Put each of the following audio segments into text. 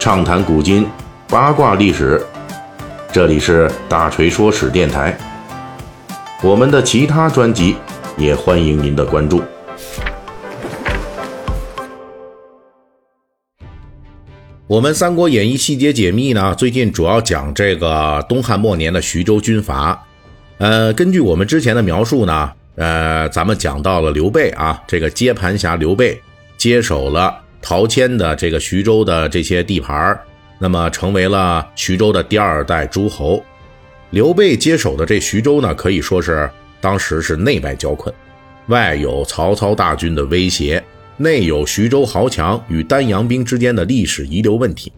畅谈古今，八卦历史。这里是大锤说史电台。我们的其他专辑也欢迎您的关注。我们《三国演义》细节解密呢，最近主要讲这个东汉末年的徐州军阀。呃，根据我们之前的描述呢，呃，咱们讲到了刘备啊，这个接盘侠刘备接手了陶谦的这个徐州的这些地盘那么成为了徐州的第二代诸侯。刘备接手的这徐州呢，可以说是当时是内外交困，外有曹操大军的威胁。内有徐州豪强与丹阳兵之间的历史遗留问题，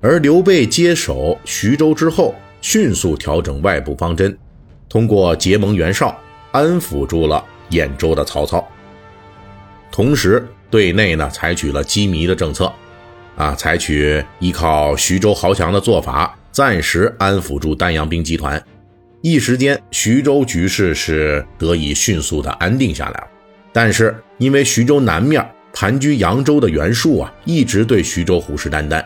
而刘备接手徐州之后，迅速调整外部方针，通过结盟袁绍，安抚住了兖州的曹操。同时，对内呢采取了羁縻的政策，啊，采取依靠徐州豪强的做法，暂时安抚住丹阳兵集团。一时间，徐州局势是得以迅速的安定下来了。但是，因为徐州南面盘踞扬州的袁术啊，一直对徐州虎视眈眈，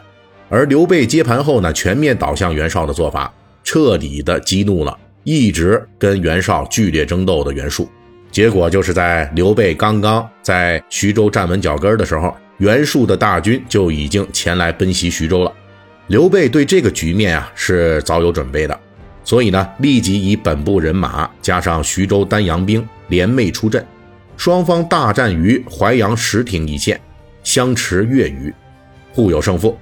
而刘备接盘后呢，全面倒向袁绍的做法，彻底的激怒了一直跟袁绍剧烈争斗的袁术。结果就是在刘备刚刚在徐州站稳脚跟的时候，袁术的大军就已经前来奔袭徐州了。刘备对这个局面啊是早有准备的，所以呢，立即以本部人马加上徐州丹阳兵联袂出阵。双方大战于淮阳石亭一线，相持月余，互有胜负。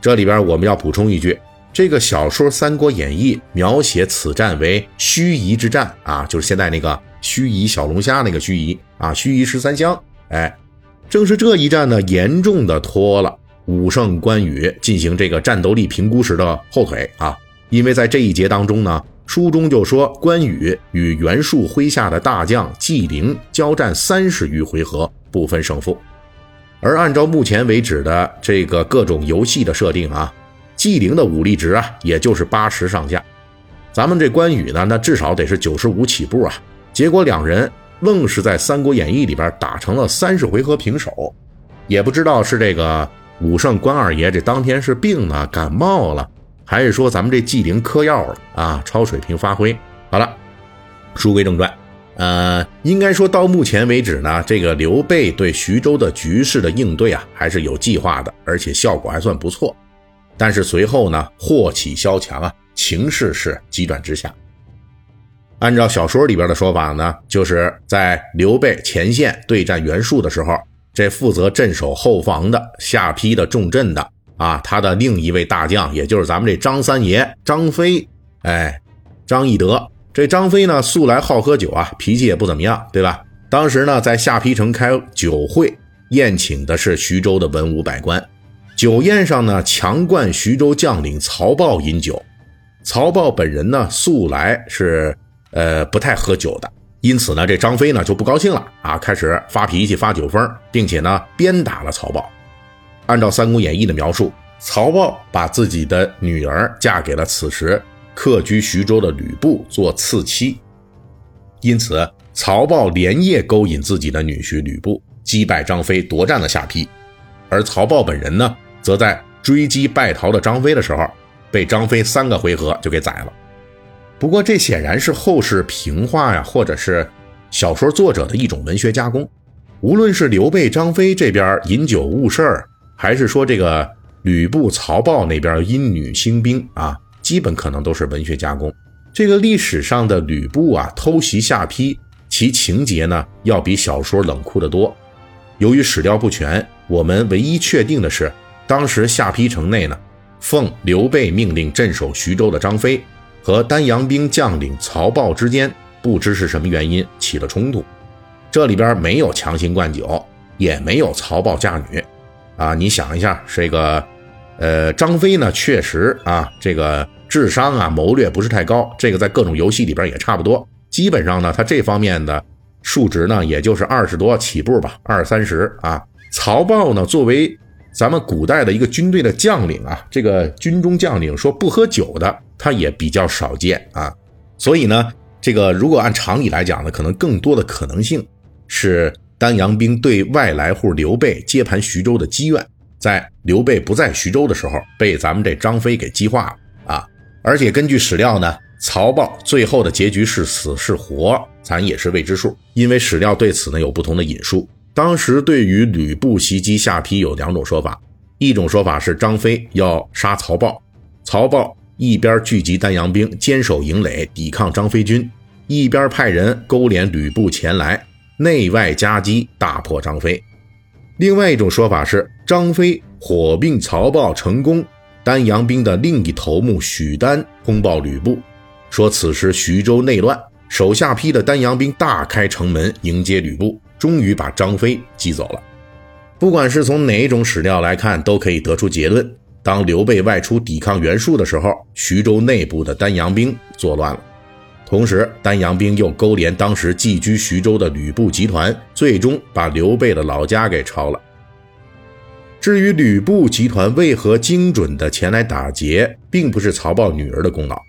这里边我们要补充一句：这个小说《三国演义》描写此战为盱眙之战啊，就是现在那个盱眙小龙虾那个盱眙啊，盱眙十三香。哎，正是这一战呢，严重的拖了武圣关羽进行这个战斗力评估时的后腿啊，因为在这一节当中呢。书中就说，关羽与袁术麾下的大将纪灵交战三十余回合，不分胜负。而按照目前为止的这个各种游戏的设定啊，纪灵的武力值啊，也就是八十上下。咱们这关羽呢，那至少得是九十五起步啊。结果两人愣是在《三国演义》里边打成了三十回合平手，也不知道是这个武圣关二爷这当天是病了，感冒了。还是说咱们这纪灵嗑药了啊？超水平发挥好了。书归正传，呃，应该说到目前为止呢，这个刘备对徐州的局势的应对啊，还是有计划的，而且效果还算不错。但是随后呢，祸起萧墙啊，情势是急转直下。按照小说里边的说法呢，就是在刘备前线对战袁术的时候，这负责镇守后防的下邳的重镇的。啊，他的另一位大将，也就是咱们这张三爷张飞，哎，张翼德。这张飞呢，素来好喝酒啊，脾气也不怎么样，对吧？当时呢，在下邳城开酒会，宴请的是徐州的文武百官。酒宴上呢，强灌徐州将领曹豹饮酒。曹豹本人呢，素来是呃不太喝酒的，因此呢，这张飞呢就不高兴了啊，开始发脾气、发酒疯，并且呢，鞭打了曹豹。按照《三国演义》的描述，曹豹把自己的女儿嫁给了此时客居徐州的吕布做次妻，因此曹豹连夜勾引自己的女婿吕布，击败张飞，夺占了下邳。而曹豹本人呢，则在追击败逃的张飞的时候，被张飞三个回合就给宰了。不过，这显然是后世评话呀，或者是小说作者的一种文学加工。无论是刘备、张飞这边饮酒误事儿。还是说这个吕布、曹豹那边因女兴兵啊，基本可能都是文学加工。这个历史上的吕布啊偷袭下邳，其情节呢要比小说冷酷得多。由于史料不全，我们唯一确定的是，当时下邳城内呢，奉刘备命令镇守徐州的张飞和丹阳兵将领曹豹之间，不知是什么原因起了冲突。这里边没有强行灌酒，也没有曹豹嫁女。啊，你想一下，这个，呃，张飞呢，确实啊，这个智商啊，谋略不是太高，这个在各种游戏里边也差不多。基本上呢，他这方面的数值呢，也就是二十多起步吧，二三十啊。曹豹呢，作为咱们古代的一个军队的将领啊，这个军中将领说不喝酒的，他也比较少见啊。所以呢，这个如果按常理来讲呢，可能更多的可能性是。丹阳兵对外来户刘备接盘徐州的积怨，在刘备不在徐州的时候，被咱们这张飞给激化了啊！而且根据史料呢，曹豹最后的结局是死是活，咱也是未知数，因为史料对此呢有不同的引述。当时对于吕布袭击下邳有两种说法，一种说法是张飞要杀曹豹，曹豹一边聚集丹阳兵坚守营垒抵抗张飞军，一边派人勾连吕布前来，内外夹击大破张飞。另外一种说法是，张飞火并曹豹成功，丹阳兵的另一头目许丹通报吕布，说此时徐州内乱，手下批的丹阳兵大开城门迎接吕布，终于把张飞击走了。不管是从哪一种史料来看，都可以得出结论：当刘备外出抵抗袁术的时候，徐州内部的丹阳兵作乱了。同时，丹阳兵又勾连当时寄居徐州的吕布集团，最终把刘备的老家给抄了。至于吕布集团为何精准的前来打劫，并不是曹豹女儿的功劳，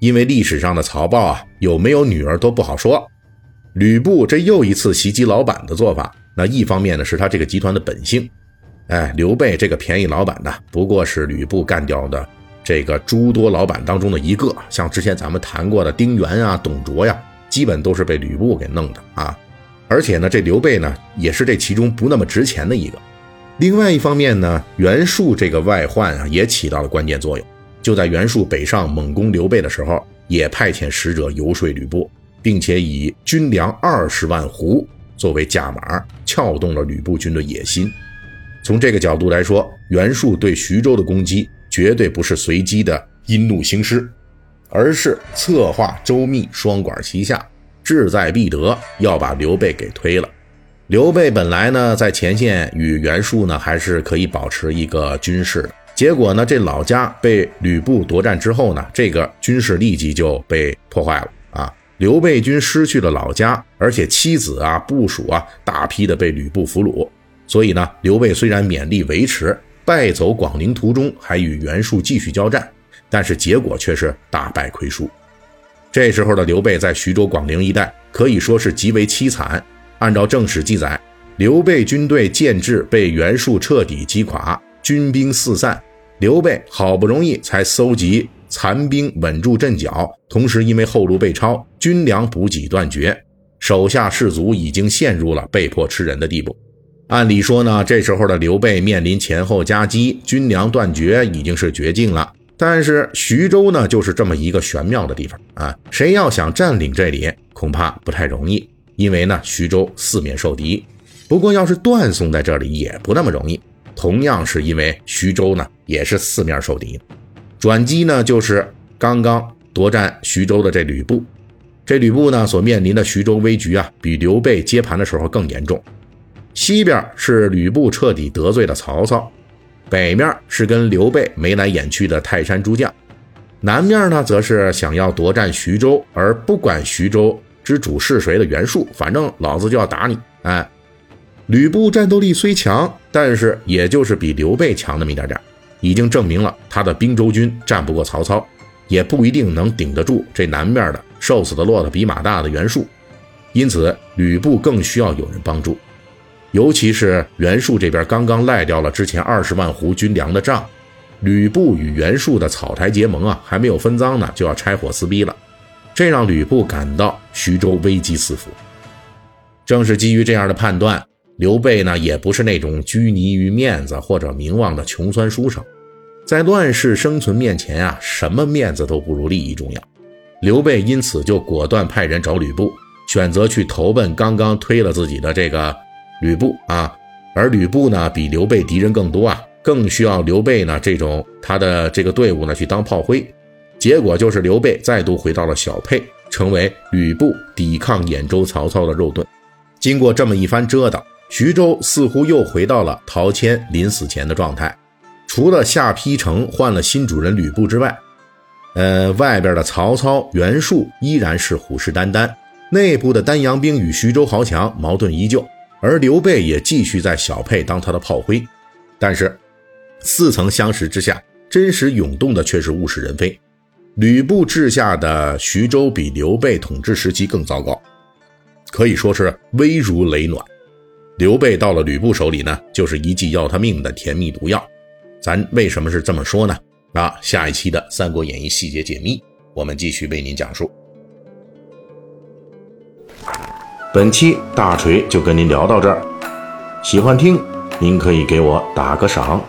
因为历史上的曹豹啊，有没有女儿都不好说。吕布这又一次袭击老板的做法，那一方面呢是他这个集团的本性，哎，刘备这个便宜老板呢，不过是吕布干掉的。这个诸多老板当中的一个，像之前咱们谈过的丁原啊、董卓呀，基本都是被吕布给弄的啊。而且呢，这刘备呢，也是这其中不那么值钱的一个。另外一方面呢，袁术这个外患啊，也起到了关键作用。就在袁术北上猛攻刘备的时候，也派遣使者游说吕布，并且以军粮二十万斛作为价码，撬动了吕布军的野心。从这个角度来说，袁术对徐州的攻击。绝对不是随机的因怒兴师，而是策划周密，双管齐下，志在必得，要把刘备给推了。刘备本来呢在前线与袁术呢还是可以保持一个军事的，结果呢这老家被吕布夺占之后呢，这个军事立即就被破坏了！刘备军失去了老家，而且妻子啊、部属啊大批的被吕布俘虏，所以呢，刘备虽然勉力维持。败走广陵途中，还与袁术继续交战，但是结果却是大败亏输。这时候的刘备在徐州、广陵一带可以说是极为凄惨。按照正史记载，刘备军队建制被袁术彻底击垮，军兵四散。刘备好不容易才搜集残兵，稳住阵脚，同时因为后路被抄，军粮补给断绝，手下士卒已经陷入了被迫吃人的地步。按理说呢，这时候的刘备面临前后夹击、军粮断绝，已经是绝境了。但是徐州呢，就是这么一个玄妙的地方啊！谁要想占领这里，恐怕不太容易，因为呢，徐州四面受敌。不过，要是断送在这里，也不那么容易。同样是因为徐州呢，也是四面受敌。转机呢，就是刚刚夺占徐州的这吕布。这吕布呢，所面临的徐州危局啊，比刘备接盘的时候更严重。西边是吕布彻底得罪了曹操，北面是跟刘备眉来眼去的泰山诸将，南面呢则是想要夺占徐州而不管徐州之主是谁的袁术，反正老子就要打你！哎，吕布战斗力虽强，但是也就是比刘备强那么一点点，已经证明了他的兵州军战不过曹操，也不一定能顶得住这南面的瘦死的骆驼比马大的袁术，因此吕布更需要有人帮助。尤其是袁术这边刚刚赖掉了之前二十万斛军粮的账，吕布与袁术的草台结盟啊，还没有分赃呢，就要拆伙撕逼了，这让吕布感到徐州危机四伏。正是基于这样的判断，刘备呢也不是那种拘泥于面子或者名望的穷酸书生，在乱世生存面前啊，什么面子都不如利益重要。刘备因此就果断派人找吕布，选择去投奔刚刚推了自己的这个。吕布啊，而吕布呢，比刘备敌人更多啊，更需要刘备呢这种他的这个队伍呢去当炮灰。结果就是刘备再度回到了小沛，成为吕布抵抗兖州曹操的肉盾。经过这么一番折腾，徐州似乎又回到了陶谦临死前的状态。除了下邳城换了新主人吕布之外，呃，外边的曹操、袁术依然是虎视眈眈，内部的丹阳兵与徐州豪强矛盾依旧。而刘备也继续在小沛当他的炮灰，但是似曾相识之下，真实涌动的却是物是人非。吕布治下的徐州比刘备统治时期更糟糕，可以说是危如累卵。刘备到了吕布手里呢，就是一剂要他命的甜蜜毒药。咱为什么是这么说呢？啊，下一期的《三国演义》细节解密，我们继续为您讲述。本期大锤就跟您聊到这儿，喜欢听您可以给我打个赏。